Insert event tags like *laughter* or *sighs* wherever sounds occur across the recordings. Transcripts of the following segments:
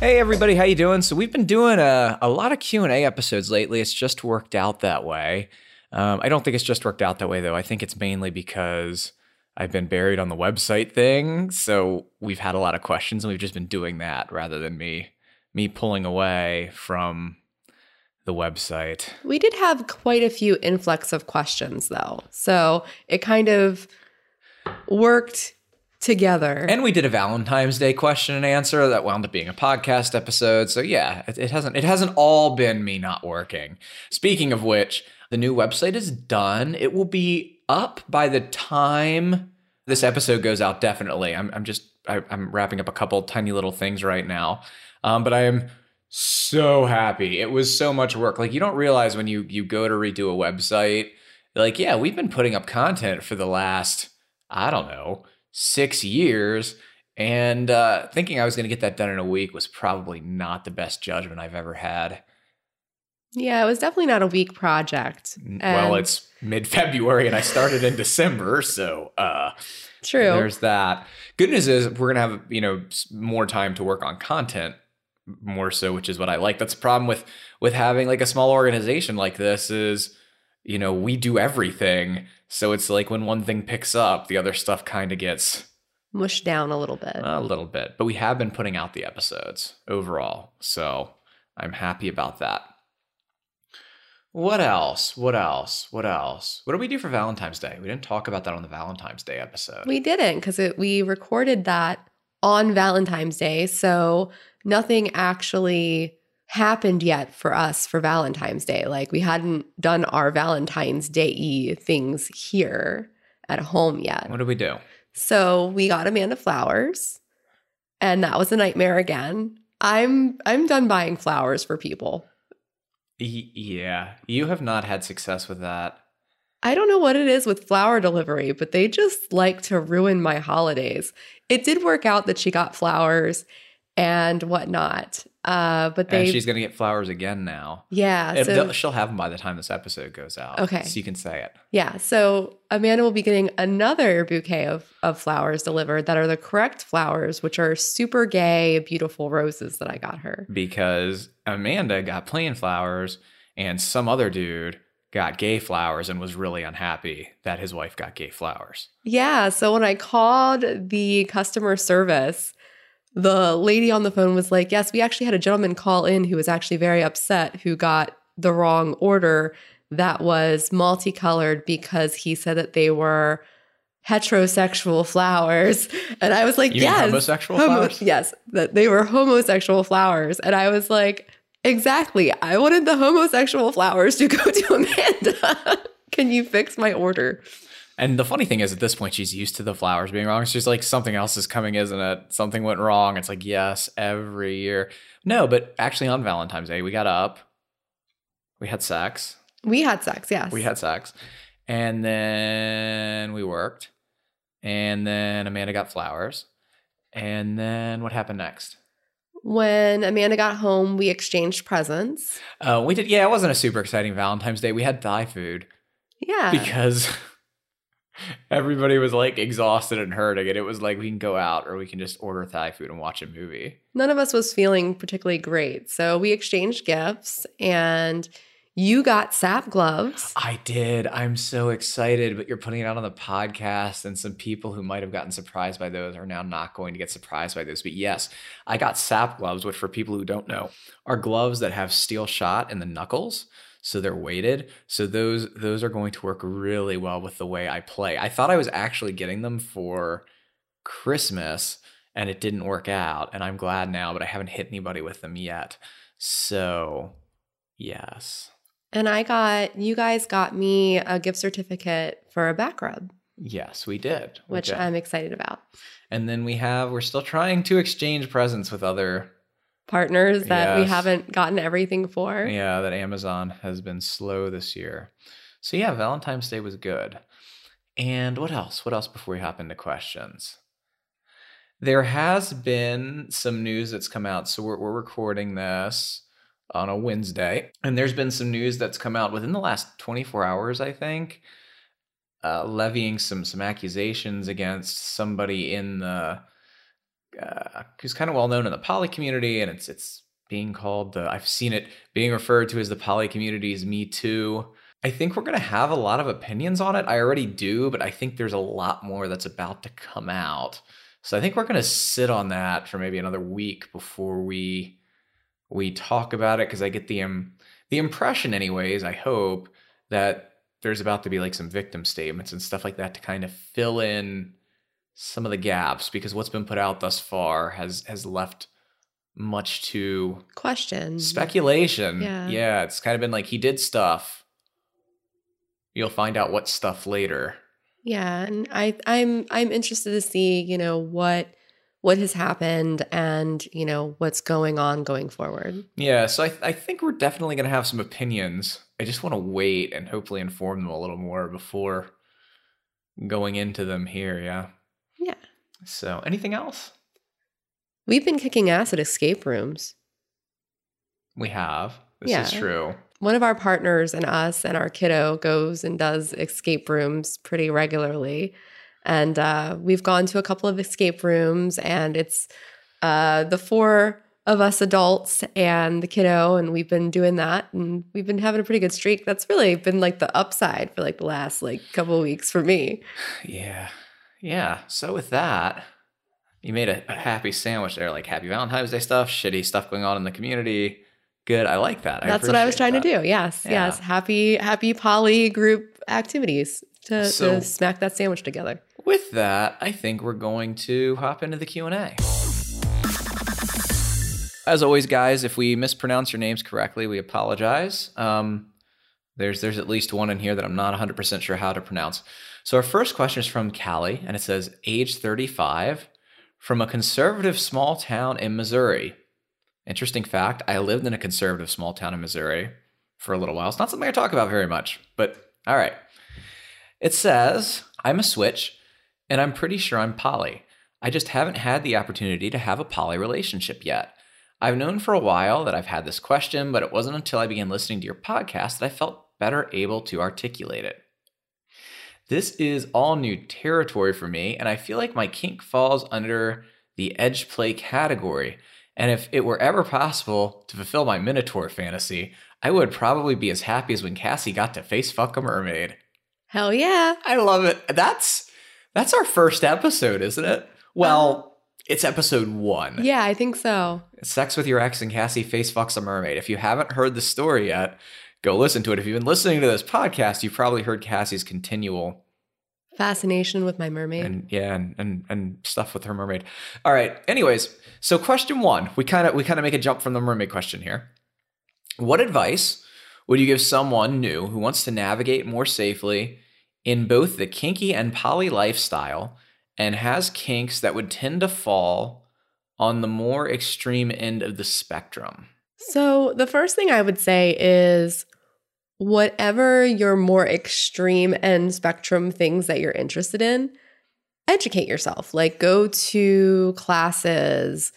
Hey everybody, how you doing? So we've been doing a, a lot of Q and A episodes lately. It's just worked out that way. Um, I don't think it's just worked out that way though. I think it's mainly because I've been buried on the website thing. So we've had a lot of questions, and we've just been doing that rather than me me pulling away from the website. We did have quite a few influx of questions though, so it kind of worked together. And we did a Valentine's Day question and answer that wound up being a podcast episode. So yeah, it, it, hasn't it hasn't all been me not working. Speaking of which, the new website is done. It will be up by the time this episode goes out. Definitely, I'm I'm just I, am wrapping up a couple tiny little things right now, um, but I am so happy. It was so much work. Like you don't realize when you you go to redo a website. Like yeah, we've been putting up content for the last I don't know six years. And uh, thinking I was going to get that done in a week was probably not the best judgment I've ever had. Yeah, it was definitely not a week project. And well, it's mid February and I started in December, so uh, true. There's that. Good news is we're gonna have you know more time to work on content more so, which is what I like. That's the problem with with having like a small organization like this is you know we do everything so it's like when one thing picks up, the other stuff kind of gets mushed down a little bit. A little bit. But we have been putting out the episodes overall. So I'm happy about that. What else? What else? What else? What did we do for Valentine's Day? We didn't talk about that on the Valentine's Day episode. We didn't because we recorded that on Valentine's Day. So nothing actually happened yet for us for Valentine's Day. Like we hadn't done our Valentine's Day things here at home yet. What did we do? So we got Amanda flowers, and that was a nightmare again. I'm I'm done buying flowers for people. yeah, you have not had success with that. I don't know what it is with flower delivery, but they just like to ruin my holidays. It did work out that she got flowers and whatnot. Uh, but they and she's gonna get flowers again now. Yeah, so, she'll have them by the time this episode goes out. Okay, so you can say it. Yeah, so Amanda will be getting another bouquet of of flowers delivered that are the correct flowers, which are super gay, beautiful roses that I got her. Because Amanda got plain flowers, and some other dude got gay flowers and was really unhappy that his wife got gay flowers. Yeah, so when I called the customer service the lady on the phone was like, Yes, we actually had a gentleman call in who was actually very upset who got the wrong order that was multicolored because he said that they were heterosexual flowers. *laughs* And I was like, Yes. homosexual homo- flowers? Yes, that they were homosexual flowers. And I was like, Exactly. I wanted the homosexual flowers to go to Amanda. *laughs* Can you fix my order? And the funny thing is, at this point, she's used to the flowers being wrong. She's like, something else is coming, isn't it? Something went wrong. It's like, yes, every year. No, but actually, on Valentine's Day, we got up, we had sex. We had sex, yes. We had sex. And then we worked. And then Amanda got flowers. And then what happened next? When Amanda got home, we exchanged presents. Uh, we did, yeah, it wasn't a super exciting Valentine's Day. We had Thai food. Yeah. Because everybody was like exhausted and hurting and it was like we can go out or we can just order thai food and watch a movie. None of us was feeling particularly great so we exchanged gifts and you got sap gloves. I did. I'm so excited but you're putting it out on the podcast and some people who might have gotten surprised by those are now not going to get surprised by those. but yes i got sap gloves which for people who don't know are gloves that have steel shot in the knuckles so they're weighted. So those those are going to work really well with the way I play. I thought I was actually getting them for Christmas and it didn't work out and I'm glad now, but I haven't hit anybody with them yet. So, yes. And I got you guys got me a gift certificate for a back rub, Yes, we did. We which did. I'm excited about. And then we have we're still trying to exchange presents with other Partners that we haven't gotten everything for. Yeah, that Amazon has been slow this year. So yeah, Valentine's Day was good. And what else? What else before we hop into questions? There has been some news that's come out. So we're, we're recording this on a Wednesday, and there's been some news that's come out within the last 24 hours, I think, uh, levying some some accusations against somebody in the uh, who's kind of well known in the poly community, and it's it's being called the I've seen it being referred to as the poly community's Me Too. I think we're gonna have a lot of opinions on it. I already do, but I think there's a lot more that's about to come out. So I think we're gonna sit on that for maybe another week before we we talk about it because I get the um, the impression, anyways. I hope that there's about to be like some victim statements and stuff like that to kind of fill in some of the gaps because what's been put out thus far has has left much to Question. speculation. Yeah. yeah, it's kind of been like he did stuff. You'll find out what stuff later. Yeah, and I I'm I'm interested to see, you know, what what has happened and, you know, what's going on going forward. Yeah, so I, I think we're definitely going to have some opinions. I just want to wait and hopefully inform them a little more before going into them here. Yeah. Yeah. So, anything else? We've been kicking ass at escape rooms. We have. This is true. One of our partners and us and our kiddo goes and does escape rooms pretty regularly. And uh, we've gone to a couple of escape rooms, and it's uh, the four of us adults and the kiddo, and we've been doing that, and we've been having a pretty good streak. That's really been like the upside for like the last like couple of weeks for me. *sighs* Yeah. Yeah. So, with that, you made a, a happy sandwich there, like happy Valentine's Day stuff, shitty stuff going on in the community. Good. I like that. That's what I was trying to do. Yes, Yeah. yes. Happy, happy poly group activities to, So- to smack that sandwich together. With that, I think we're going to hop into the Q&A. As always, guys, if we mispronounce your names correctly, we apologize. Um, there's there's at least one in here that I'm not 100% sure how to pronounce. So our first question is from Callie, and it says, age 35, from a conservative small town in Missouri. Interesting fact, I lived in a conservative small town in Missouri for a little while. It's not something I talk about very much, but all right. It says, I'm a switch, and I'm pretty sure I'm poly. I just haven't had the opportunity to have a poly relationship yet. I've known for a while that I've had this question, but it wasn't until I began listening to your podcast that I felt better able to articulate it. This is all new territory for me, and I feel like my kink falls under the edge play category. And if it were ever possible to fulfill my Minotaur fantasy, I would probably be as happy as when Cassie got to face fuck a mermaid. Hell yeah. I love it. That's that's our first episode, isn't it? Well, um, it's episode one. Yeah, I think so. Sex with your ex and Cassie face fucks a mermaid. If you haven't heard the story yet, go listen to it. If you've been listening to this podcast, you've probably heard Cassie's continual Fascination with my mermaid. and yeah, and, and and stuff with her mermaid. All right. Anyways, so question one, we kind of we kind of make a jump from the mermaid question here. What advice would you give someone new who wants to navigate more safely in both the kinky and poly lifestyle and has kinks that would tend to fall on the more extreme end of the spectrum? So, the first thing I would say is whatever your more extreme end spectrum things that you're interested in, educate yourself. Like, go to classes,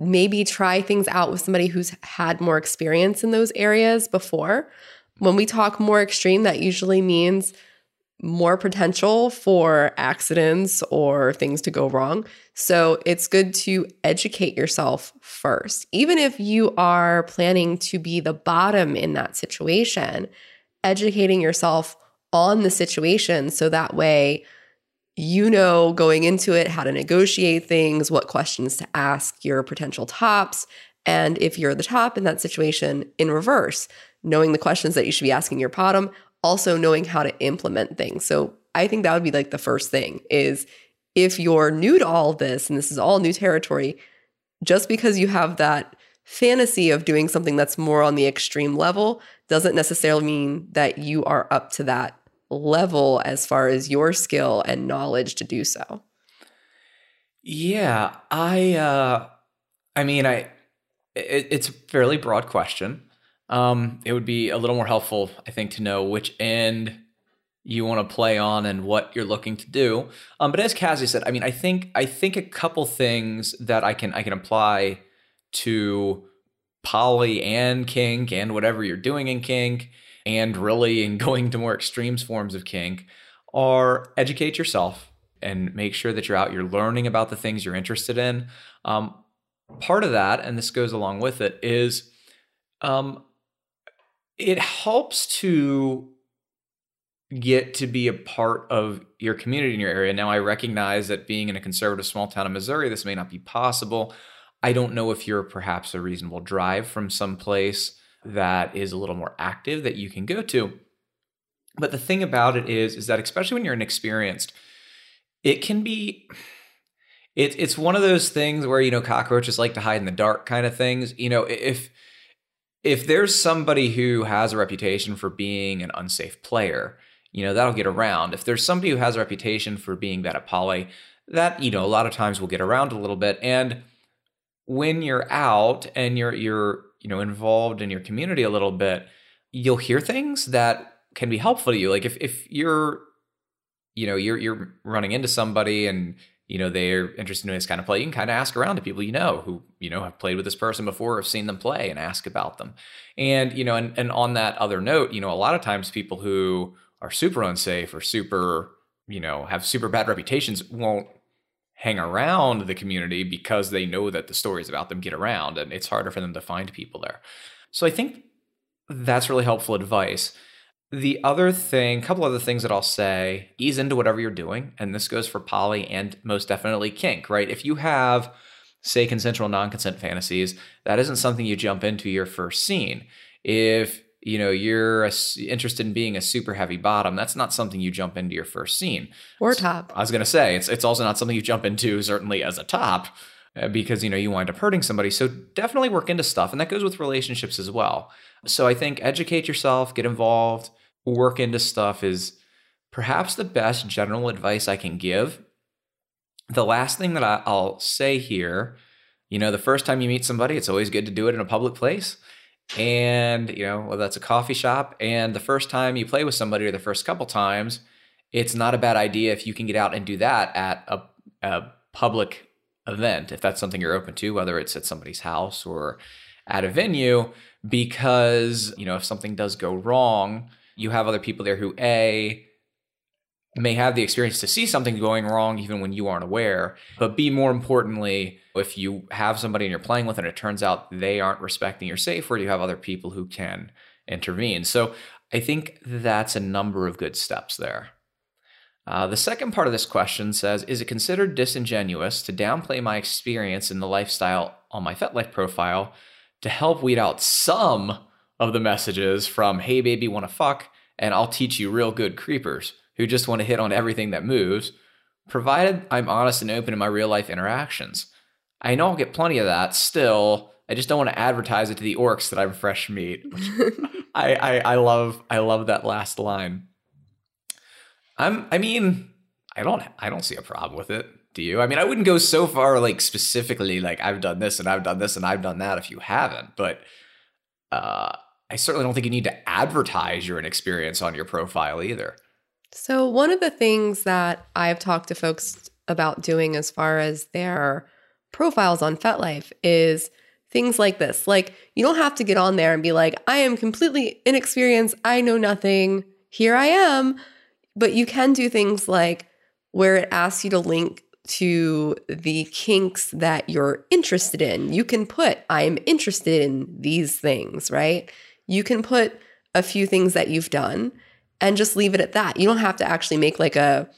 maybe try things out with somebody who's had more experience in those areas before. When we talk more extreme, that usually means more potential for accidents or things to go wrong. So it's good to educate yourself first. Even if you are planning to be the bottom in that situation, educating yourself on the situation so that way you know going into it how to negotiate things, what questions to ask your potential tops, and if you're the top in that situation, in reverse, knowing the questions that you should be asking your bottom, also knowing how to implement things. So I think that would be like the first thing is if you're new to all this and this is all new territory, just because you have that fantasy of doing something that's more on the extreme level doesn't necessarily mean that you are up to that level as far as your skill and knowledge to do so. Yeah, I uh I mean I it, it's a fairly broad question. Um it would be a little more helpful I think to know which end you want to play on and what you're looking to do. Um but as Cassie said, I mean I think I think a couple things that I can I can apply to poly and kink and whatever you're doing in kink and really in *laughs* going to more extremes forms of kink are educate yourself and make sure that you're out, you're learning about the things you're interested in. Um, part of that, and this goes along with it, is um, it helps to get to be a part of your community in your area. Now, I recognize that being in a conservative small town in Missouri, this may not be possible. I don't know if you're perhaps a reasonable drive from some place that is a little more active that you can go to. But the thing about it is, is that especially when you're inexperienced, it can be it, it's one of those things where you know cockroaches like to hide in the dark kind of things you know if if there's somebody who has a reputation for being an unsafe player you know that'll get around. If there's somebody who has a reputation for being bad at poly that you know a lot of times will get around a little bit. And when you're out and you're you're you know involved in your community a little bit you'll hear things that can be helpful to you. Like if if you're you know you're you're running into somebody and you know they're interested in this kind of play. You can kind of ask around to people you know who you know have played with this person before have seen them play and ask about them. And you know and, and on that other note you know a lot of times people who are super unsafe or super you know have super bad reputations won't hang around the community because they know that the stories about them get around and it's harder for them to find people there. So i think that's really helpful advice the other thing, a couple other things that I'll say, ease into whatever you're doing. And this goes for poly and most definitely kink, right? If you have, say, consensual non consent fantasies, that isn't something you jump into your first scene. If you know you're a, interested in being a super heavy bottom that's not something you jump into your first scene or top i was going to say it's it's also not something you jump into certainly as a top uh, because you know you wind up hurting somebody so definitely work into stuff and that goes with relationships as well so i think educate yourself get involved work into stuff is perhaps the best general advice I can give. The last thing that I'll say here, you know, the first time you meet somebody, it's always good to do it in a public place. And, you know, whether that's a coffee shop, and the first time you play with somebody or the first couple times, it's not a bad idea if you can get out and do that at a, a public event, if that's something you're open to, whether it's at somebody's house or at a venue, because, you know, if something does go wrong, you have other people there who a may have the experience to see something going wrong even when you aren't aware but b more importantly if you have somebody and you're playing with and it turns out they aren't respecting your safe word you have other people who can intervene? So i think that's a number of good steps there. Uh, the second part of this question says Is it considered disingenuous to downplay my experience in the lifestyle on my FetLife profile to help weed out some of the messages from hey baby wanna fuck and I'll teach you real good creepers who just want to hit on everything that moves, provided I'm honest and open in my real life interactions. I know I'll get plenty of that still. I just don't want to advertise it to the orcs that I'm fresh meat. *laughs* I, I I love I love that last line. I'm I mean, I don't I don't see a problem with it. Do you? I mean, I wouldn't go so far like specifically like I've done this and I've done this and I've done that if you haven't, but uh I certainly don't think you need to advertise your inexperience on your profile either. So, one of the things that I've talked to folks about doing as far as their profiles on FetLife is things like this. Like, you don't have to get on there and be like, I am completely inexperienced, I know nothing, here I am. But you can do things like where it asks you to link to the kinks that you're interested in. You can put, I'm interested in these things, right? You can put a few things that you've done and just leave it at that. You don't have to actually make like a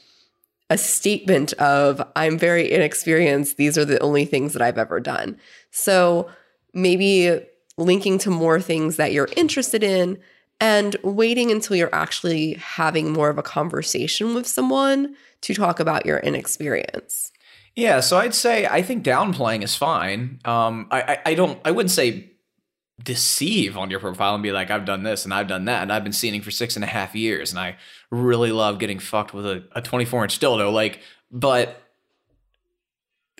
a statement of I'm very inexperienced. These are the only things that I've ever done. So maybe linking to more things that you're interested in and waiting until you're actually having more of a conversation with someone to talk about your inexperience. Yeah, so I'd say I think downplaying is fine. Um, I, I, I don't I wouldn't say deceive on your profile and be like, I've done this and I've done that and I've been seeing for six and a half years and I really love getting fucked with a, a 24 inch dildo. Like, but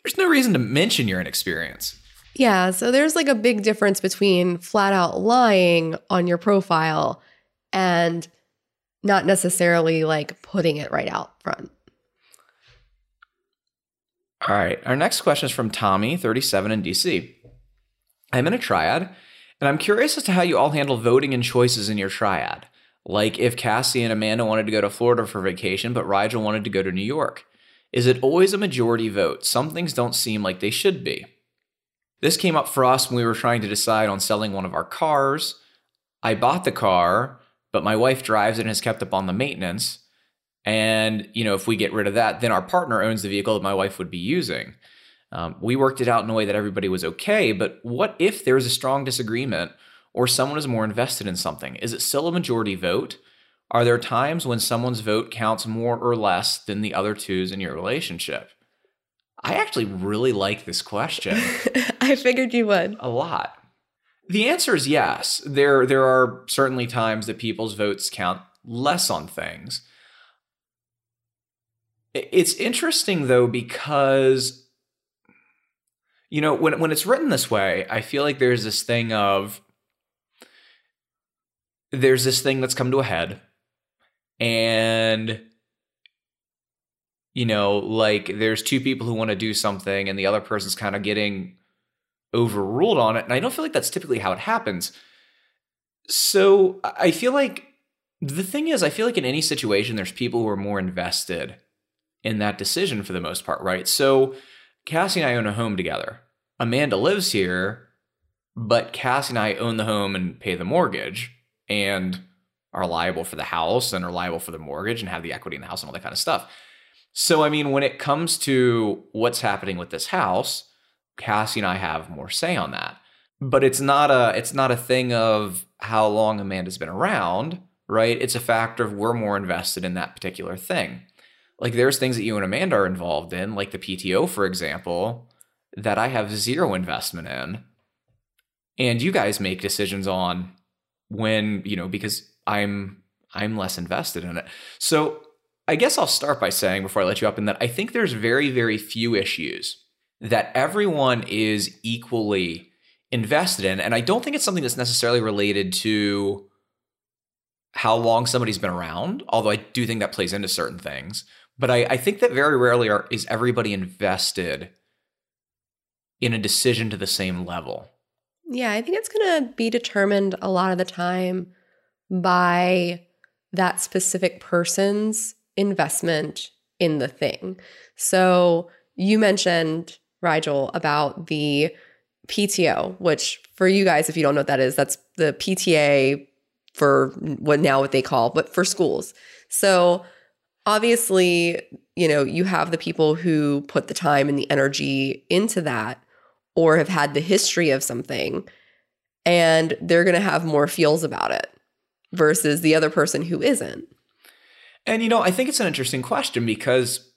there's no reason to mention your inexperience. Yeah, so there's like a big difference between flat out lying on your profile and not necessarily like putting it right out front. All right. Our next question is from Tommy, 37 in DC. I'm in a triad, and I'm curious as to how you all handle voting and choices in your triad. Like if Cassie and Amanda wanted to go to Florida for vacation, but Rigel wanted to go to New York. Is it always a majority vote? Some things don't seem like they should be. This came up for us when we were trying to decide on selling one of our cars. I bought the car, but my wife drives it and has kept up on the maintenance. And, you know, if we get rid of that, then our partner owns the vehicle that my wife would be using. Um, we worked it out in a way that everybody was okay, but what if there is a strong disagreement or someone is more invested in something? Is it still a majority vote? Are there times when someone's vote counts more or less than the other two's in your relationship? I actually really like this question. *laughs* I figured you would. A lot. The answer is yes. There there are certainly times that people's votes count less on things. It's interesting though because you know when when it's written this way, I feel like there's this thing of there's this thing that's come to a head and you know like there's two people who want to do something and the other person's kind of getting overruled on it and i don't feel like that's typically how it happens. So i feel like the thing is i feel like in any situation there's people who are more invested in that decision for the most part right? So cassie and i own a home together amanda lives here but cassie and i own the home and pay the mortgage and are liable for the house and are liable for the mortgage and have the equity in the house and all that kind of stuff. So, I mean, when it comes to what's happening with this house, Cassie and I have more say on that. But it's not a it's not a thing of how long Amanda's been around, right? It's a factor of we're more invested in that particular thing. Like there's things that you and Amanda are involved in, like the PTO, for example, that I have zero investment in. And you guys make decisions on when, you know, because I'm I'm less invested in it. So I guess I'll start by saying before I let you up in that I think there's very, very few issues that everyone is equally invested in. And I don't think it's something that's necessarily related to how long somebody's been around, although I do think that plays into certain things. But I, I think that very rarely are, is everybody invested in a decision to the same level. Yeah, I think it's going to be determined a lot of the time by that specific person's investment in the thing. So you mentioned, Rigel, about the PTO, which for you guys, if you don't know what that is, that's the PTA for what now what they call, but for schools. So obviously, you know, you have the people who put the time and the energy into that or have had the history of something and they're going to have more feels about it versus the other person who isn't. And you know, I think it's an interesting question because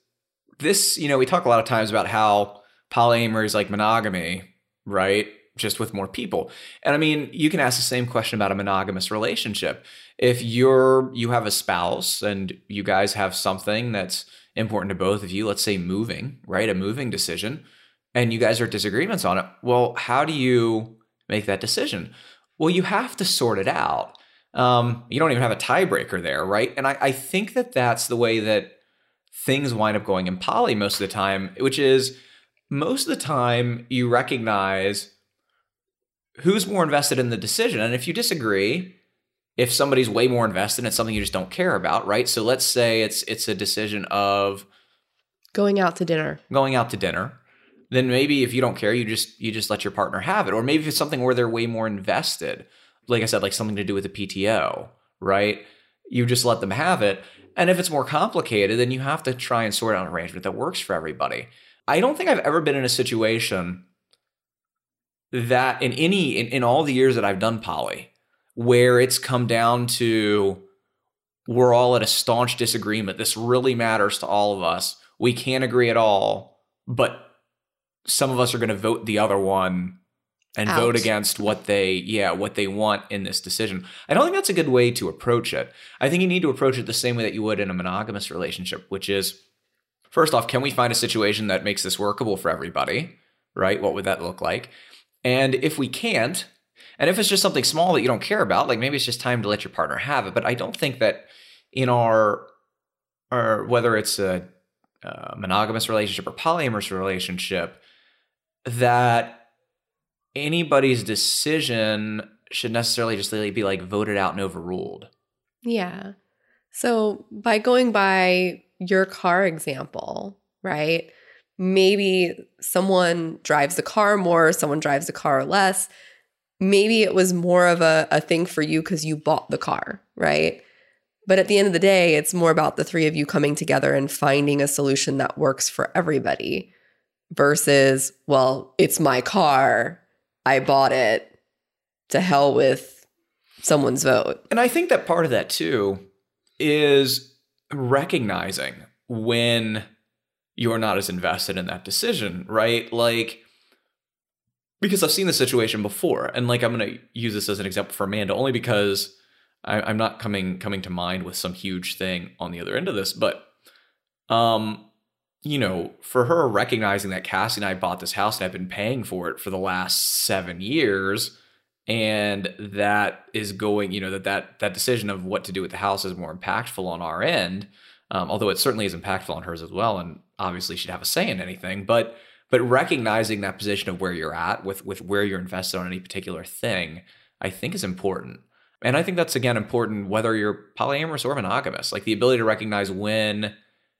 this, you know, we talk a lot of times about how polyamory is like monogamy, right? Just with more people. And I mean, you can ask the same question about a monogamous relationship. If you're you have a spouse and you guys have something that's important to both of you, let's say moving, right? A moving decision, and you guys are disagreements on it. Well, how do you make that decision? Well, you have to sort it out. Um, you don't even have a tiebreaker there, right? And I, I think that that's the way that things wind up going in poly most of the time, which is most of the time you recognize who's more invested in the decision. And if you disagree, if somebody's way more invested in something you just don't care about, right? So let's say it's it's a decision of going out to dinner. Going out to dinner. Then maybe if you don't care, you just you just let your partner have it. Or maybe if it's something where they're way more invested like I said, like something to do with the PTO, right? You just let them have it. And if it's more complicated, then you have to try and sort out an arrangement that works for everybody. I don't think I've ever been in a situation that in any in, in all the years that I've done poly, where it's come down to we're all at a staunch disagreement. This really matters to all of us. We can't agree at all, but some of us are going to vote the other one and Out. vote against what they yeah what they want in this decision i don't think that's a good way to approach it i think you need to approach it the same way that you would in a monogamous relationship which is first off can we find a situation that makes this workable for everybody right what would that look like and if we can't and if it's just something small that you don't care about like maybe it's just time to let your partner have it but i don't think that in our or whether it's a, a monogamous relationship or polyamorous relationship that anybody's decision should necessarily just be like voted out and overruled. Yeah. So by going by your car example, right? Maybe someone drives the car more, someone drives the car less. Maybe it was more of a, a thing for you because you bought the car, right? But at the end of the day, it's more about the three of you coming together and finding a solution that works for everybody versus, well, it's my car. I bought it. To hell with someone's vote. And I think that part of that too is recognizing when you're not as invested in that decision, right? Like, because I've seen this situation before, and like I'm going to use this as an example for Amanda, only because I, I'm not coming coming to mind with some huge thing on the other end of this, but um, you know, for her recognizing that Cassie and I bought this house and I've been paying for it for the last seven years, and that is going, you know, that that that decision of what to do with the house is more impactful on our end, um, although it certainly is impactful on hers as well, and obviously she'd have a say in anything, but but recognizing that position of where you're at with with where you're invested on any particular thing, I think is important. And I think that's again important whether you're polyamorous or monogamous, like the ability to recognize when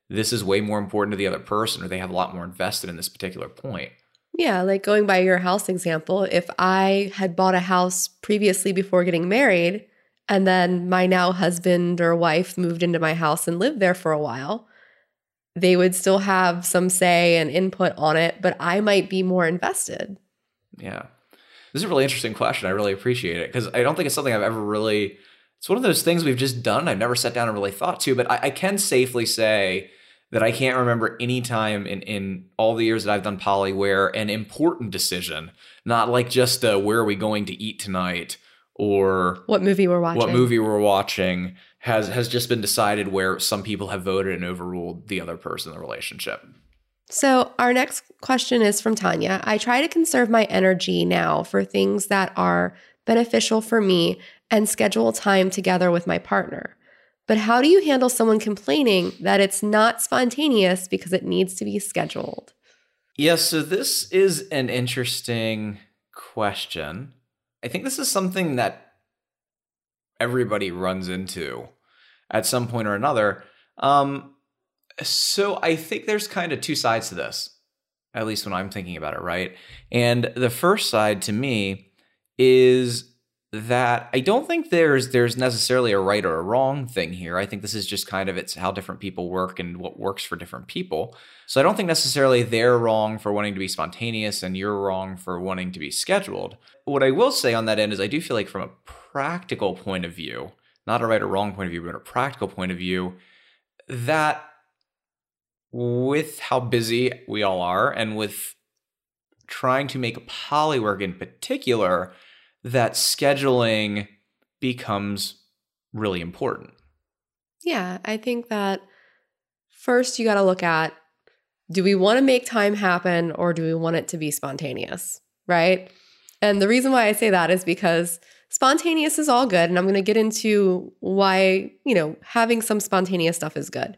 this is way more important to the other person or they have a lot more invested in this particular point. Yeah, like going by your house example, if I had bought a house previously before getting married, and then my now husband or wife moved into my house and lived there for a while, they would still have some say and input on it, but I might be more invested. Yeah. This is a really interesting question. I really appreciate it because I don't think it's something I've ever really. It's one of those things we've just done. I've never sat down and really thought to, but I, I can safely say that I can't remember any time in, in all the years that I've done poly where an important decision, not like just a, where are we going to eat tonight or What movie we're watching. what movie we're watching, has has just been decided where some people have voted and overruled the other person in the relationship. So, our next question is from Tanya. I try to conserve my energy now for things that are beneficial for me and schedule time together with my partner. But how do you handle someone complaining that it's not spontaneous because it needs to be scheduled? Yes, so this is an interesting question. I think this is something that everybody runs into at some point or another. Um, so I think there's kind of two sides to this, at least when I'm thinking about it, right? And the first side to me is that I don't think there's there's necessarily a right or a wrong thing here. I think this is just kind of it's how different people work and what works for different people. So I don't think necessarily they're wrong for wanting to be spontaneous and you're wrong for wanting to be scheduled. What I will say on that end is I do feel like from a practical point of view, not a right or wrong point of view, but a practical point of view, that with how busy we all are and with trying to make poly work in particular, that scheduling becomes really important. Yeah, I think that first you got to look at do we want to make time happen or do we want it to be spontaneous, right? And the reason why I say that is because spontaneous is all good and I'm going to get into why, you know, having some spontaneous stuff is good.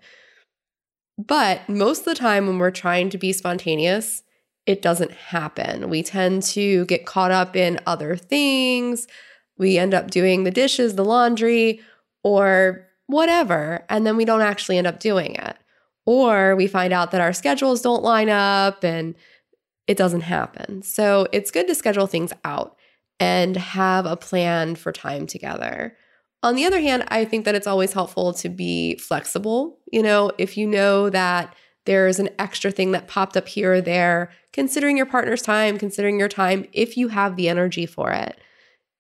But most of the time when we're trying to be spontaneous, it doesn't happen. We tend to get caught up in other things. We end up doing the dishes, the laundry, or whatever, and then we don't actually end up doing it. Or we find out that our schedules don't line up and it doesn't happen. So it's good to schedule things out and have a plan for time together. On the other hand, I think that it's always helpful to be flexible. You know, if you know that there's an extra thing that popped up here or there, considering your partner's time, considering your time, if you have the energy for it,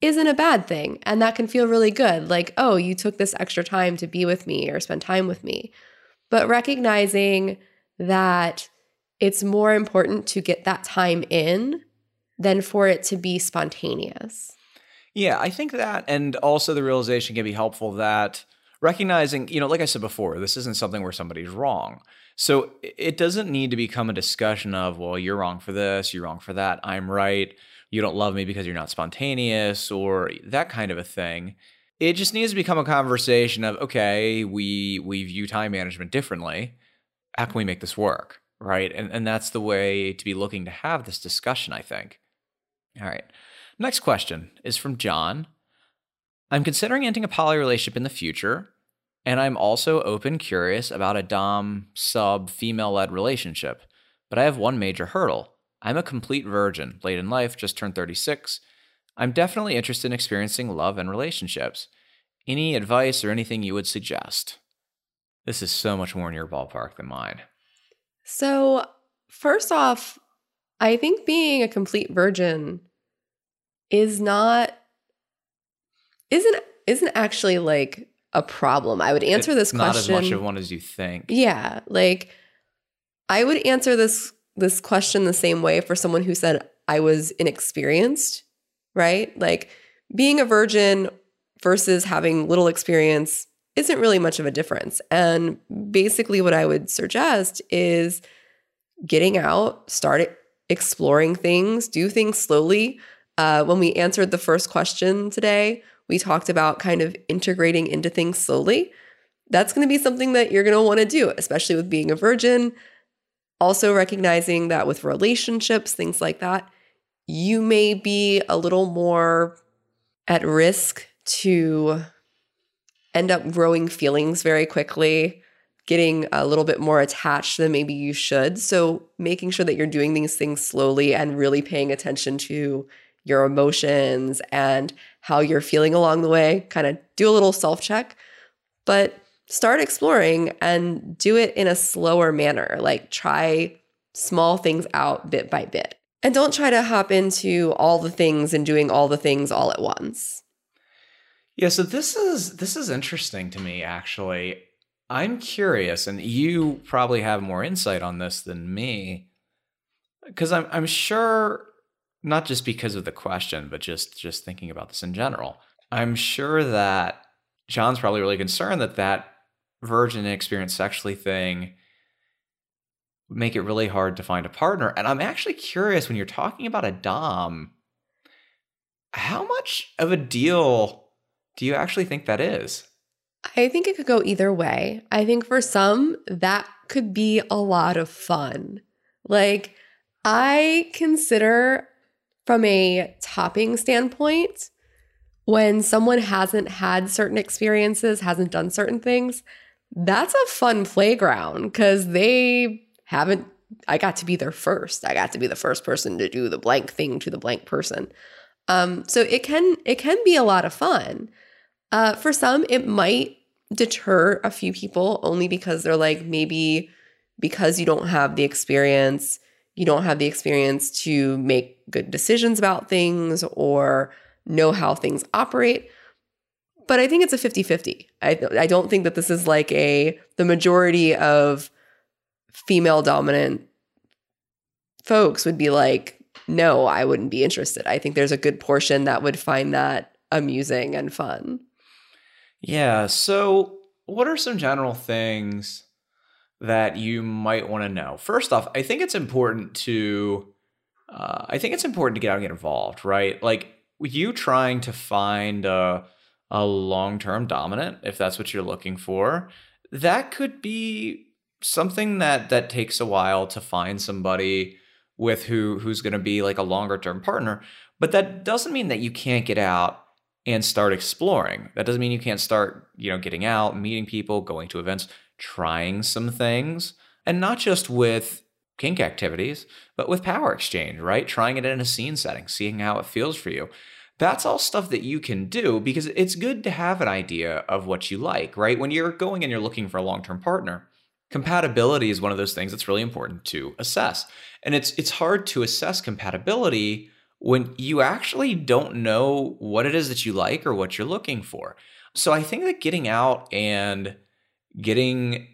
isn't a bad thing. And that can feel really good. Like, oh, you took this extra time to be with me or spend time with me. But recognizing that it's more important to get that time in than for it to be spontaneous. Yeah, I think that, and also the realization can be helpful that recognizing, you know, like I said before, this isn't something where somebody's wrong. So it doesn't need to become a discussion of, well, you're wrong for this, you're wrong for that, I'm right, you don't love me because you're not spontaneous, or that kind of a thing. It just needs to become a conversation of, okay, we we view time management differently. How can we make this work? Right. And and that's the way to be looking to have this discussion, I think. All right. Next question is from John. I'm considering ending a poly relationship in the future, and I'm also open curious about a Dom sub female led relationship. But I have one major hurdle. I'm a complete virgin, late in life, just turned 36. I'm definitely interested in experiencing love and relationships. Any advice or anything you would suggest? This is so much more in your ballpark than mine. So, first off, I think being a complete virgin is not isn't isn't actually like a problem. I would answer it's this question not as much of one as you think. Yeah, like I would answer this this question the same way for someone who said I was inexperienced, right? Like being a virgin versus having little experience isn't really much of a difference. And basically what I would suggest is getting out, start exploring things, do things slowly. Uh, when we answered the first question today, we talked about kind of integrating into things slowly. That's going to be something that you're going to want to do, especially with being a virgin. Also, recognizing that with relationships, things like that, you may be a little more at risk to end up growing feelings very quickly, getting a little bit more attached than maybe you should. So, making sure that you're doing these things slowly and really paying attention to your emotions and how you're feeling along the way, kind of do a little self check, but start exploring and do it in a slower manner. Like try small things out bit by bit. And don't try to hop into all the things and doing all the things all at once. Yeah, so this is this is interesting to me actually. I'm curious and you probably have more insight on this than me because I'm I'm sure not just because of the question, but just just thinking about this in general. I'm sure that John's probably really concerned that that virgin experience sexually thing would make it really hard to find a partner. And I'm actually curious when you're talking about a dom, how much of a deal do you actually think that is? I think it could go either way. I think for some that could be a lot of fun. Like I consider from a topping standpoint, when someone hasn't had certain experiences, hasn't done certain things, that's a fun playground because they haven't. I got to be there first. I got to be the first person to do the blank thing to the blank person. Um, so it can it can be a lot of fun. Uh, for some, it might deter a few people only because they're like maybe because you don't have the experience, you don't have the experience to make good decisions about things or know how things operate. But I think it's a 50 50. I, I don't think that this is like a, the majority of female dominant folks would be like, no, I wouldn't be interested. I think there's a good portion that would find that amusing and fun. Yeah. So, what are some general things that you might want to know. First off, I think it's important to uh, I think it's important to get out and get involved, right? Like you trying to find a, a long term dominant, if that's what you're looking for, that could be something that that takes a while to find somebody with who who's going to be like a longer term partner. But that doesn't mean that you can't get out and start exploring. That doesn't mean you can't start, you know, getting out, meeting people, going to events trying some things, and not just with kink activities, but with power exchange, right? Trying it in a scene setting, seeing how it feels for you. That's all stuff that you can do because it's good to have an idea of what you like, right? When you're going and you're looking for a long term partner, compatibility is one of those things that's really important to assess. And it's it's hard to assess compatibility when you actually don't know what it is that you like or what you're looking for. So I think that getting out and getting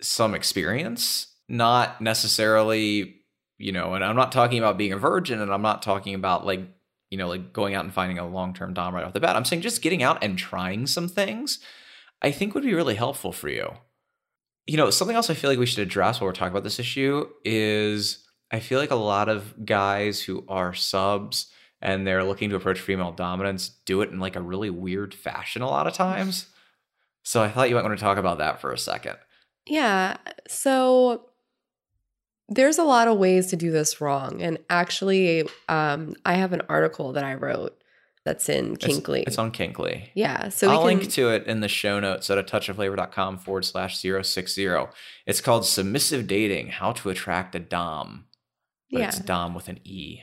some experience, not necessarily, you know, and I'm not talking about being a virgin and I'm not talking about like, you know, like going out and finding a long-term dom right off the bat. I'm saying just getting out and trying some things, I think would be really helpful for you. You know, something else I feel like we should address while we're talking about this issue is I feel like a lot of guys who are subs and they're looking to approach female dominance do it in like a really weird fashion a lot of times. So I thought you might want to talk about that for a second. Yeah. So there's a lot of ways to do this wrong. And actually, um, I have an article that I wrote that's in Kinkly. It's, it's on Kinkly. Yeah. So I'll we can, link to it in the show notes at a touch of touchofflavor.com forward slash 060. It's called Submissive Dating How to Attract a Dom. But Yeah. it's Dom with an E.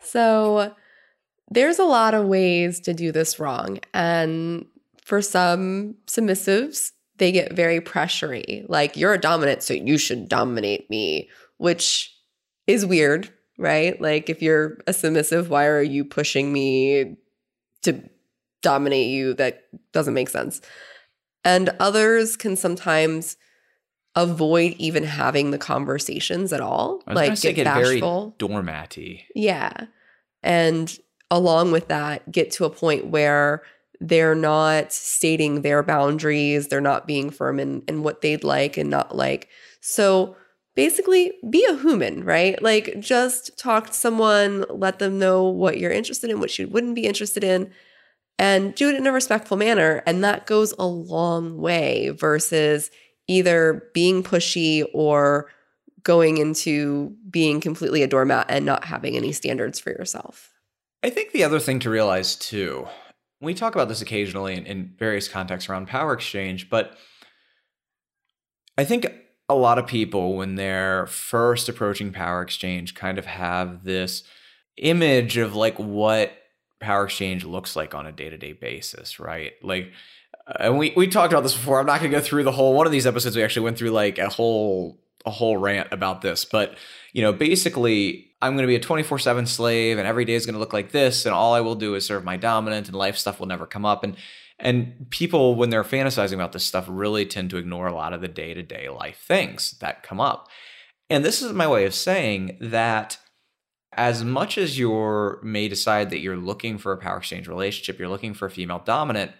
So there's a lot of ways to do this wrong. And for some submissives, they get very pressury. Like, you're a dominant, so you should dominate me, which is weird, right? Like, if you're a submissive, why are you pushing me to dominate you? That doesn't make sense. And others can sometimes avoid even having the conversations at all. Like, get get very bashful. doormatty. Yeah. And along with that, get to a point where they're not stating their boundaries, they're not being firm in, in what they'd like and not like. So basically, be a human, right? Like just talk to someone, let them know what you're interested in, what you wouldn't be interested in, and do it in a respectful manner. And that goes a long way versus either being pushy or going into being completely a doormat and not having any standards for yourself. I think the other thing to realize too, we talk about this occasionally in, in various contexts around power exchange, but I think a lot of people, when they're first approaching power exchange, kind of have this image of like what power exchange looks like on a day to day basis, right? Like, uh, and we, we talked about this before. I'm not going to go through the whole one of these episodes. We actually went through like a whole a whole rant about this, but you know, basically, I'm going to be a 24 seven slave, and every day is going to look like this, and all I will do is serve my dominant, and life stuff will never come up. And and people, when they're fantasizing about this stuff, really tend to ignore a lot of the day to day life things that come up. And this is my way of saying that as much as you may decide that you're looking for a power exchange relationship, you're looking for a female dominant,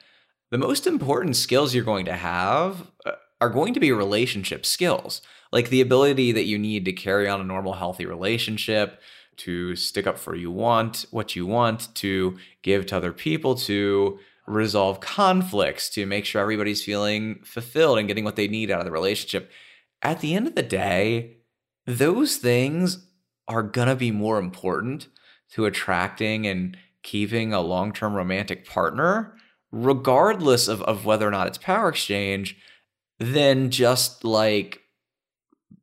the most important skills you're going to have uh, are going to be relationship skills, like the ability that you need to carry on a normal, healthy relationship, to stick up for you want, what you want, to give to other people, to resolve conflicts, to make sure everybody's feeling fulfilled and getting what they need out of the relationship. At the end of the day, those things are going to be more important to attracting and keeping a long term romantic partner, regardless of, of whether or not it's power exchange, than just like,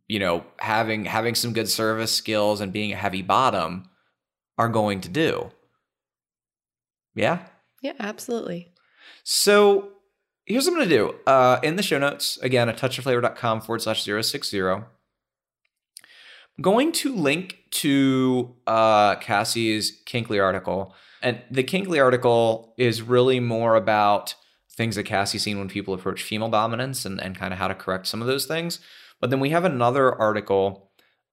you know, having having some good service skills and being a heavy bottom are going to do. Yeah. Yeah, absolutely. So here's what I'm going to do. Uh, in the show notes, again, a touchofflavor.com forward slash 060. I'm going to link to uh, Cassie's Kinkly article. And the Kinkly article is really more about things that Cassie's seen when people approach female dominance and, and kind of how to correct some of those things. But then we have another article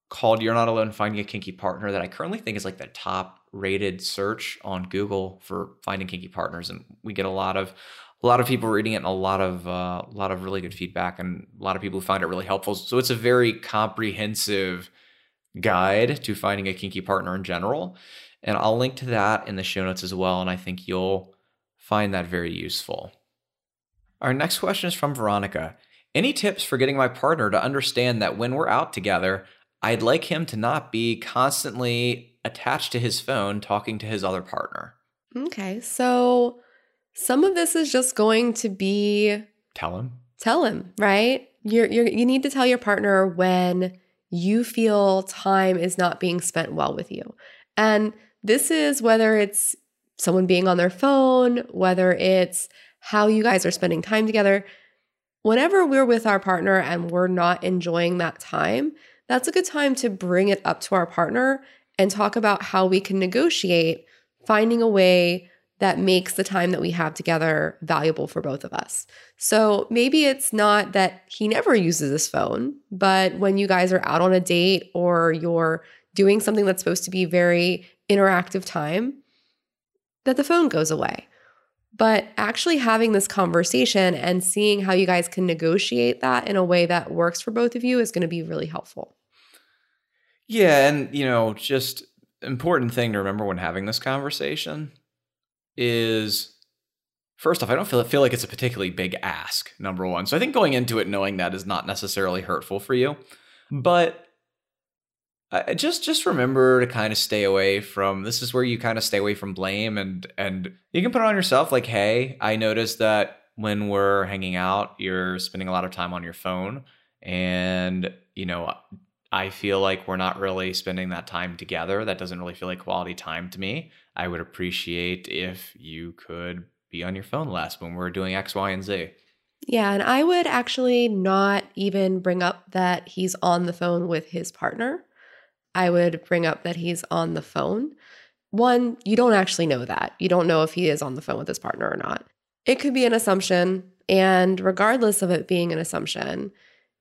called You're Not Alone Finding a Kinky Partner that I currently think is like the top rated search on Google for finding kinky partners. And we get a lot of a lot of people reading it and a lot of uh, a lot of really good feedback and a lot of people who find it really helpful. So it's a very comprehensive guide to finding a kinky partner in general. And I'll link to that in the show notes as well. And I think you'll find that very useful. Our next question is from Veronica. Any tips for getting my partner to understand that when we're out together, I'd like him to not be constantly attached to his phone talking to his other partner? Okay. So some of this is just going to be Tell him. tell him, right? You're, you're, you need to tell your partner when you feel time is not being spent well with you. And this is whether it's someone being on their phone, whether it's how you guys are spending time together. Whenever we're with our partner and we're not enjoying that time, that's a good time to bring it up to our partner and talk about how we can negotiate finding a way that makes the time that we have together valuable for both of us. So maybe it's not that he never uses his phone, but when you guys are out on a date or you're doing something that's supposed to be very interactive time, that the phone goes away. But actually having this conversation and seeing how you guys can negotiate that in a way that works for both of you is going to be really helpful. Yeah, and you know, just important thing to remember when having this conversation is first off, I don't feel feel like it's a particularly big ask, number one. So I think going into it knowing that is not necessarily hurtful for you. But I just just remember to kind of stay away from this is where you kind of stay away from blame and and you can put it on yourself like hey i noticed that when we're hanging out you're spending a lot of time on your phone and you know i feel like we're not really spending that time together. That doesn't really feel like quality time to me. I would appreciate if you could be on your phone less when we're doing x y and z. Yeah and i would actually not even bring up that he's on the phone with his partner I would bring up that he's on the phone. One, you don't actually know that. You don't know if he is on the phone with his partner or not. It could be an assumption. And regardless of it being an assumption,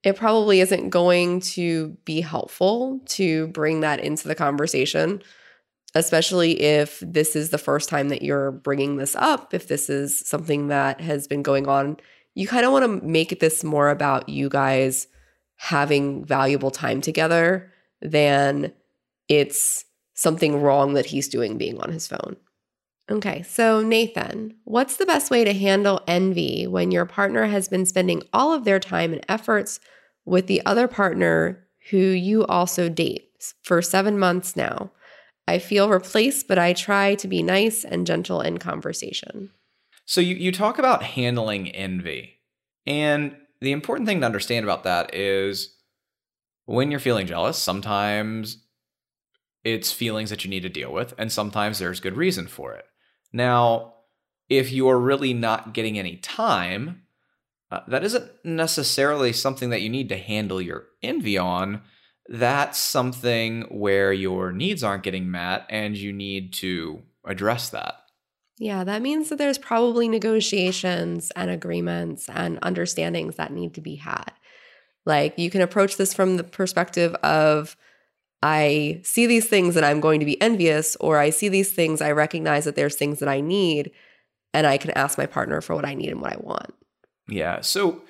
it probably isn't going to be helpful to bring that into the conversation, especially if this is the first time that you're bringing this up, if this is something that has been going on. You kind of want to make this more about you guys having valuable time together than it's something wrong that he's doing being on his phone. Okay, so Nathan, what's the best way to handle envy when your partner has been spending all of their time and efforts with the other partner who you also date for seven months now? I feel replaced, but I try to be nice and gentle in conversation. So you, you talk about handling envy. And the important thing to understand about that is when you're feeling jealous, sometimes it's feelings that you need to deal with, and sometimes there's good reason for it. Now, if you are really not getting any time, uh, that isn't necessarily something that you need to handle your envy on. That's something where your needs aren't getting met and you need to address that. Yeah, that means that there's probably negotiations and agreements and understandings that need to be had. Like you can approach this from the perspective of I see these things and I'm going to be envious, or I see these things, I recognize that there's things that I need, and I can ask my partner for what I need and what I want. Yeah. So,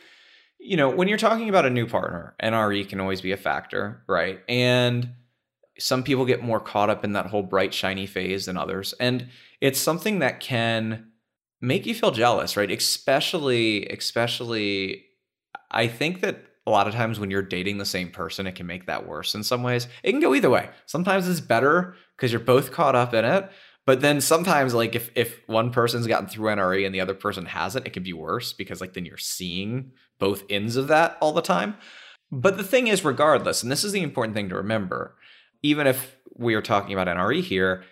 you know, when you're talking about a new partner, NRE can always be a factor, right? And some people get more caught up in that whole bright, shiny phase than others. And it's something that can make you feel jealous, right? Especially, especially, I think that a lot of times when you're dating the same person, it can make that worse in some ways. It can go either way. Sometimes it's better because you're both caught up in it. But then sometimes, like if if one person's gotten through NRE and the other person hasn't, it can be worse because like then you're seeing both ends of that all the time. But the thing is, regardless, and this is the important thing to remember, even if we are talking about NRE here,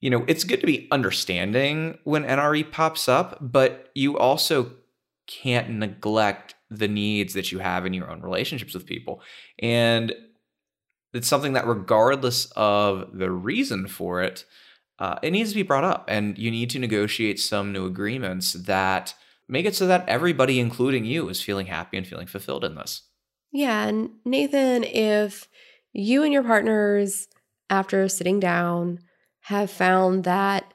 you know, it's good to be understanding when NRE pops up, but you also can't neglect the needs that you have in your own relationships with people. And it's something that, regardless of the reason for it, uh, it needs to be brought up. And you need to negotiate some new agreements that make it so that everybody, including you, is feeling happy and feeling fulfilled in this. Yeah. And Nathan, if you and your partners, after sitting down, have found that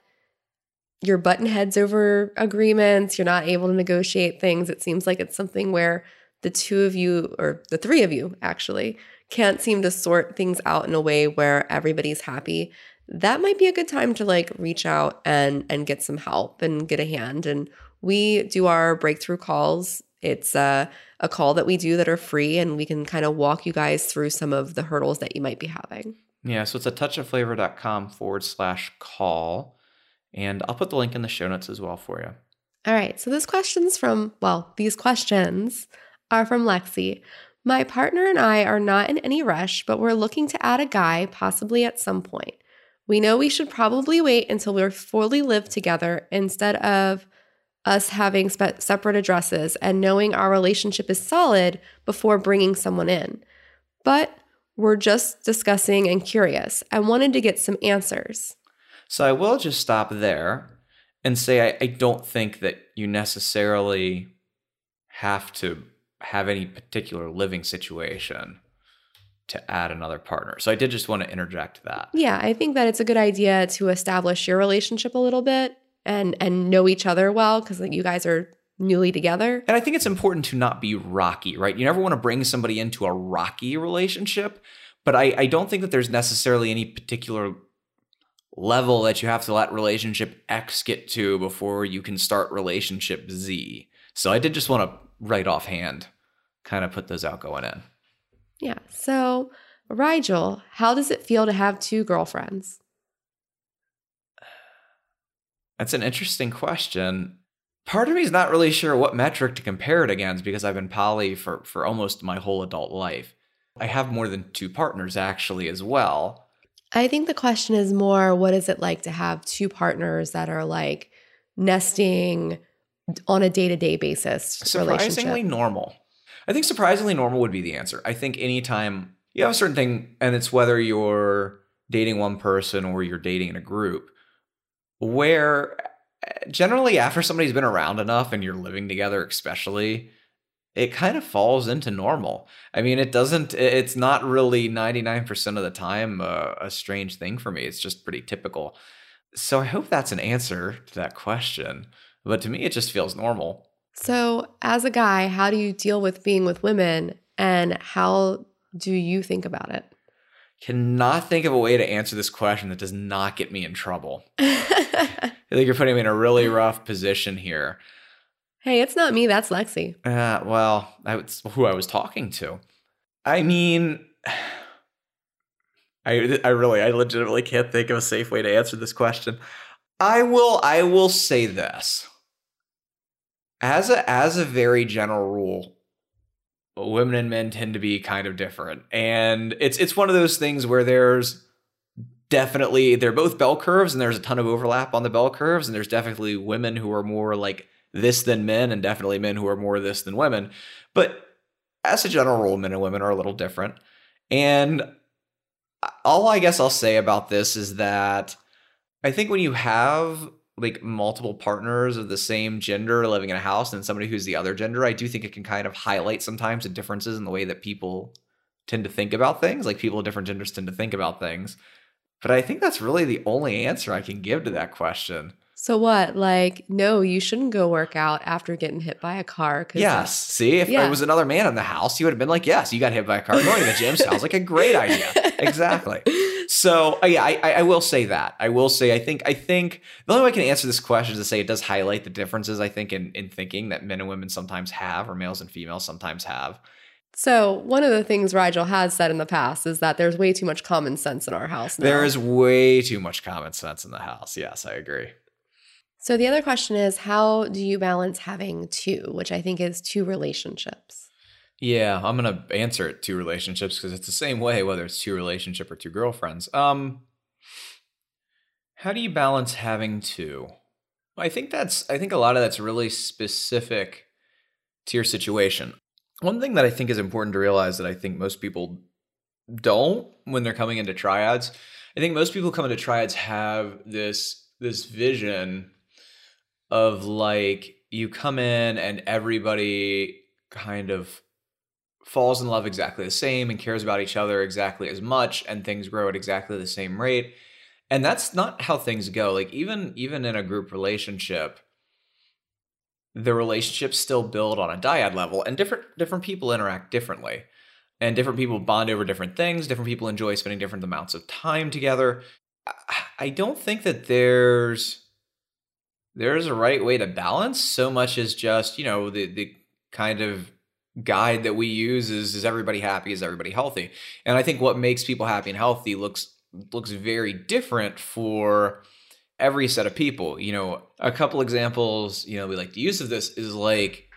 you're button heads over agreements, you're not able to negotiate things. It seems like it's something where the two of you, or the three of you actually, can't seem to sort things out in a way where everybody's happy. That might be a good time to like reach out and and get some help and get a hand. And we do our breakthrough calls. It's a, a call that we do that are free, and we can kind of walk you guys through some of the hurdles that you might be having. Yeah, so it's a touchofflavor.com forward slash call. And I'll put the link in the show notes as well for you. All right. So this question's from, well, these questions are from Lexi. My partner and I are not in any rush, but we're looking to add a guy possibly at some point. We know we should probably wait until we're fully lived together instead of us having spe- separate addresses and knowing our relationship is solid before bringing someone in. But we're just discussing and curious. I wanted to get some answers. So I will just stop there and say I, I don't think that you necessarily have to have any particular living situation to add another partner. So I did just want to interject that. Yeah, I think that it's a good idea to establish your relationship a little bit and and know each other well because like you guys are newly together. And I think it's important to not be rocky, right? You never want to bring somebody into a rocky relationship, but I, I don't think that there's necessarily any particular level that you have to let relationship X get to before you can start relationship Z. So I did just want to right offhand kind of put those out going in. Yeah. So, Rigel, how does it feel to have two girlfriends? That's an interesting question. Part of me is not really sure what metric to compare it against because I've been poly for, for almost my whole adult life. I have more than two partners actually as well. I think the question is more what is it like to have two partners that are like nesting on a day to day basis? Surprisingly normal. I think surprisingly normal would be the answer. I think anytime you have a certain thing, and it's whether you're dating one person or you're dating in a group, where generally after somebody's been around enough and you're living together, especially, it kind of falls into normal. I mean, it doesn't, it's not really 99% of the time uh, a strange thing for me. It's just pretty typical. So I hope that's an answer to that question. But to me, it just feels normal. So, as a guy, how do you deal with being with women and how do you think about it? Cannot think of a way to answer this question that does not get me in trouble. *laughs* I think you're putting me in a really rough position here. Hey, it's not me. That's Lexi. Uh, well, that's who I was talking to. I mean, *sighs* I, I really, I legitimately can't think of a safe way to answer this question. I will, I will say this. As a, as a very general rule, women and men tend to be kind of different, and it's, it's one of those things where there's definitely they're both bell curves, and there's a ton of overlap on the bell curves, and there's definitely women who are more like this than men, and definitely men who are more this than women. But as a general rule, men and women are a little different. And all I guess I'll say about this is that I think when you have like multiple partners of the same gender living in a house and somebody who's the other gender, I do think it can kind of highlight sometimes the differences in the way that people tend to think about things. Like people of different genders tend to think about things. But I think that's really the only answer I can give to that question. So what? Like, no, you shouldn't go work out after getting hit by a car. Cause Yes. See, if Yeah. there was another man in the house, you would have been like, "Yes, you got hit by a car. Going to the gym sounds like a great idea." *laughs* Exactly. So, uh, yeah, I, I I will say that. I will say I think I think the only way I can answer this question is to say it does highlight the differences I think in in thinking that men and women sometimes have, or males and females sometimes have. So one of the things Rigel has said in the past is that there's way too much common sense in our house now. There is way too much common sense in the house. Yes, I agree. So the other question is how do you balance having two, which I think is two relationships? Yeah, I'm gonna answer it two relationships because it's the same way whether it's two relationship or two girlfriends. Um, how do you balance having two? I think that's I think a lot of that's really specific to your situation. One thing that I think is important to realize that I think most people don't when they're coming into triads. I think most people come into triads have this this vision of like you come in and everybody kind of falls in love exactly the same and cares about each other exactly as much and things grow at exactly the same rate. And that's not how things go. Like even even in a group relationship the relationships still build on a dyad level and different different people interact differently. And different people bond over different things. Different people enjoy spending different amounts of time together. I- don't think that there's there's a right way to balance so much as just you know the the kind of guide that we use is is everybody happy is everybody healthy and i think what makes people happy and healthy looks looks very different for every set of people you know a couple examples you know we like to use of this is like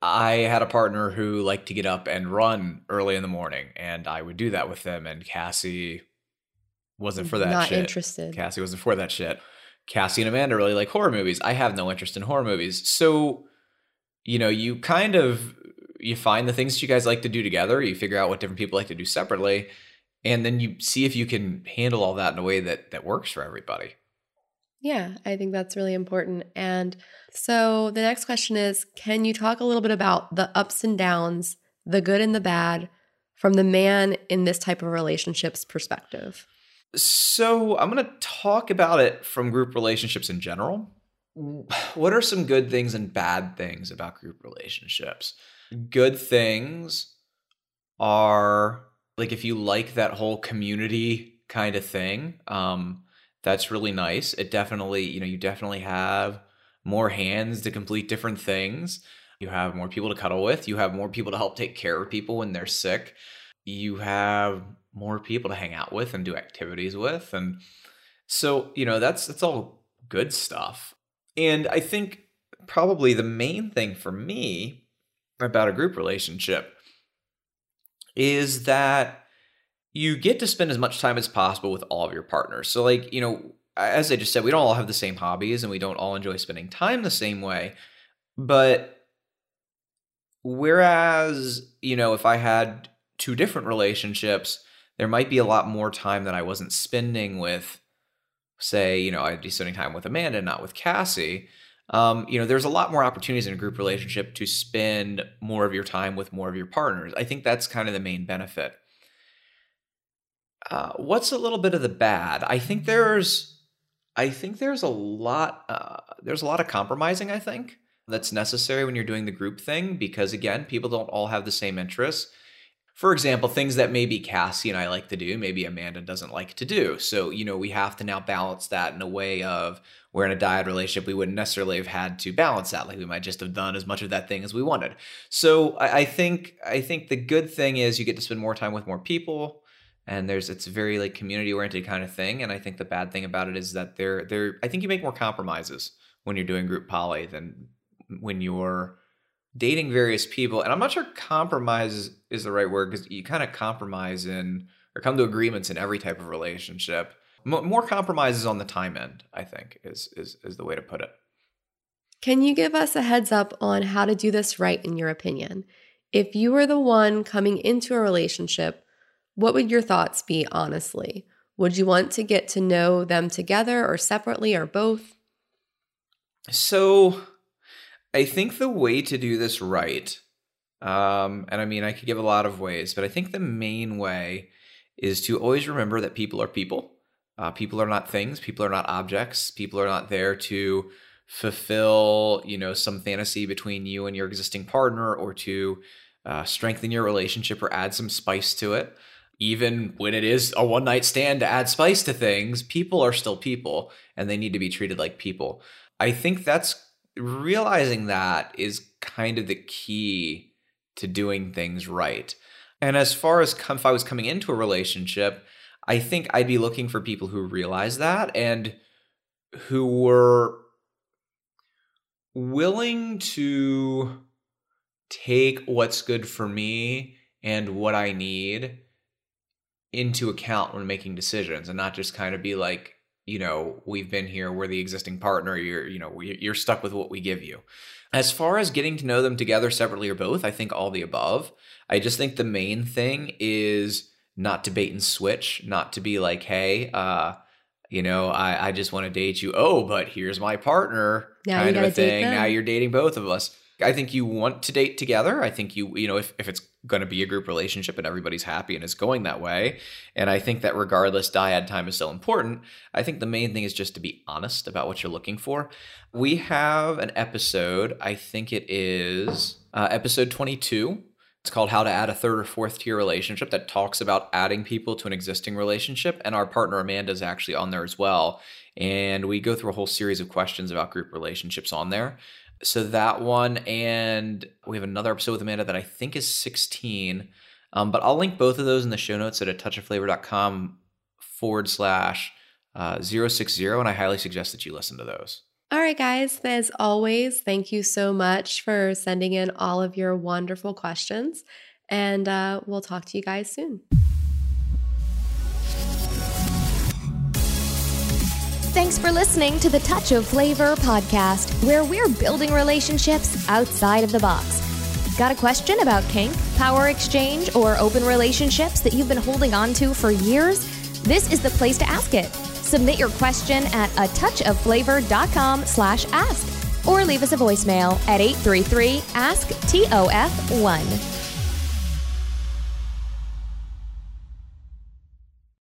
i had a partner who liked to get up and run early in the morning and i would do that with them and cassie wasn't for that Not shit. interested. cassie wasn't for that shit Cassie and Amanda really like horror movies. I have no interest in horror movies. So, you know, you kind of you find the things that you guys like to do together, you figure out what different people like to do separately, and then you see if you can handle all that in a way that that works for everybody. Yeah, I think that's really important. And so the next question is Can you talk a little bit about the ups and downs, the good and the bad, from the man in this type of relationships perspective? So I'm going to talk about it from group relationships in general. What are some good things and bad things about group relationships? Good things are like if you like that whole community kind of thing, um, that's really nice. It definitely, you know, you definitely have more hands to complete different things. You have more people to cuddle with. You have more people to help take care of people when they're sick. You have more people to hang out with and do activities with. And so, you know, that's that's all good stuff. And I think probably the main thing for me about a group relationship is that you get to spend as much time as possible with all of your partners. So, like, you know, as I just said, we don't all have the same hobbies and we don't all enjoy spending time the same way. But whereas, you know, if I had two different relationships, there might be a lot more time that I wasn't spending with, say, you know, I'd be spending time with Amanda, not with Cassie. Um, you know, there's a lot more opportunities in a group relationship to spend more of your time with more of your partners. I think that's kind of the main benefit. Uh, what's a little bit of the bad? I think there's, I think there's a lot, uh, there's a lot of compromising. I think that's necessary when you're doing the group thing because again, people don't all have the same interests. For example, things that maybe Cassie and I like to do, maybe Amanda doesn't like to do. So, you know, we have to now balance that in a way of we're in a dyad relationship, we wouldn't necessarily have had to balance that. Like we might just have done as much of that thing as we wanted. So I, I think I think the good thing is you get to spend more time with more people and there's it's very like community oriented kind of thing. And I think the bad thing about it is that there there I think you make more compromises when you're doing group poly than when you're dating various people, and I'm not sure compromise is the right word because you kind of compromise in or come to agreements in every type of relationship. M- more compromises on the time end, I think, is is is the way to put it. Can you give us a heads up on how to do this right, in your opinion? If you were the one coming into a relationship, what would your thoughts be, honestly? Would you want to get to know them together or separately or both? So I think the way to do this right, um, and I mean, I could give a lot of ways, but I think the main way is to always remember that people are people. Uh, people are not things. People are not objects. People are not there to fulfill, you know, some fantasy between you and your existing partner, or to uh, strengthen your relationship or add some spice to it. Even when it is a one night stand to add spice to things, people are still people, and they need to be treated like people. I think that's realizing that is kind of the key to doing things right. And as far as if I was coming into a relationship, I think I'd be looking for people who realize that and who were willing to take what's good for me and what I need into account when making decisions and not just kind of be like, you know, we've been here, we're the existing partner, you're, you know, you're stuck with what we give you. As far as getting to know them together separately or both, I think all the above. I just think the main thing is not to bait and switch, not to be like, hey, uh, you know, I, I just want to date you. Oh, but here's my partner now kind of a thing. Now you're dating both of us. I think you want to date together. I think you, you know, if, if it's going to be a group relationship and everybody's happy and it's going that way. And I think that regardless, dyad time is still important. I think the main thing is just to be honest about what you're looking for. We have an episode, I think it is uh, episode 22. It's called How to Add a Third or Fourth Tier Relationship that talks about adding people to an existing relationship. And our partner Amanda is actually on there as well. And we go through a whole series of questions about group relationships on there so that one and we have another episode with amanda that i think is 16 um, but i'll link both of those in the show notes at a touchofflavor.com forward slash uh, 060 and i highly suggest that you listen to those. All right guys as always thank you so much for sending in all of your wonderful questions and uh, we'll talk to you guys soon Thanks for listening to the Touch of Flavor podcast, where we're building relationships outside of the box. Got a question about kink, power exchange, or open relationships that you've been holding on to for years? This is the place to ask it. Submit your question at a touchofflavor.com slash ask or leave us a voicemail at 833 ask TOF1.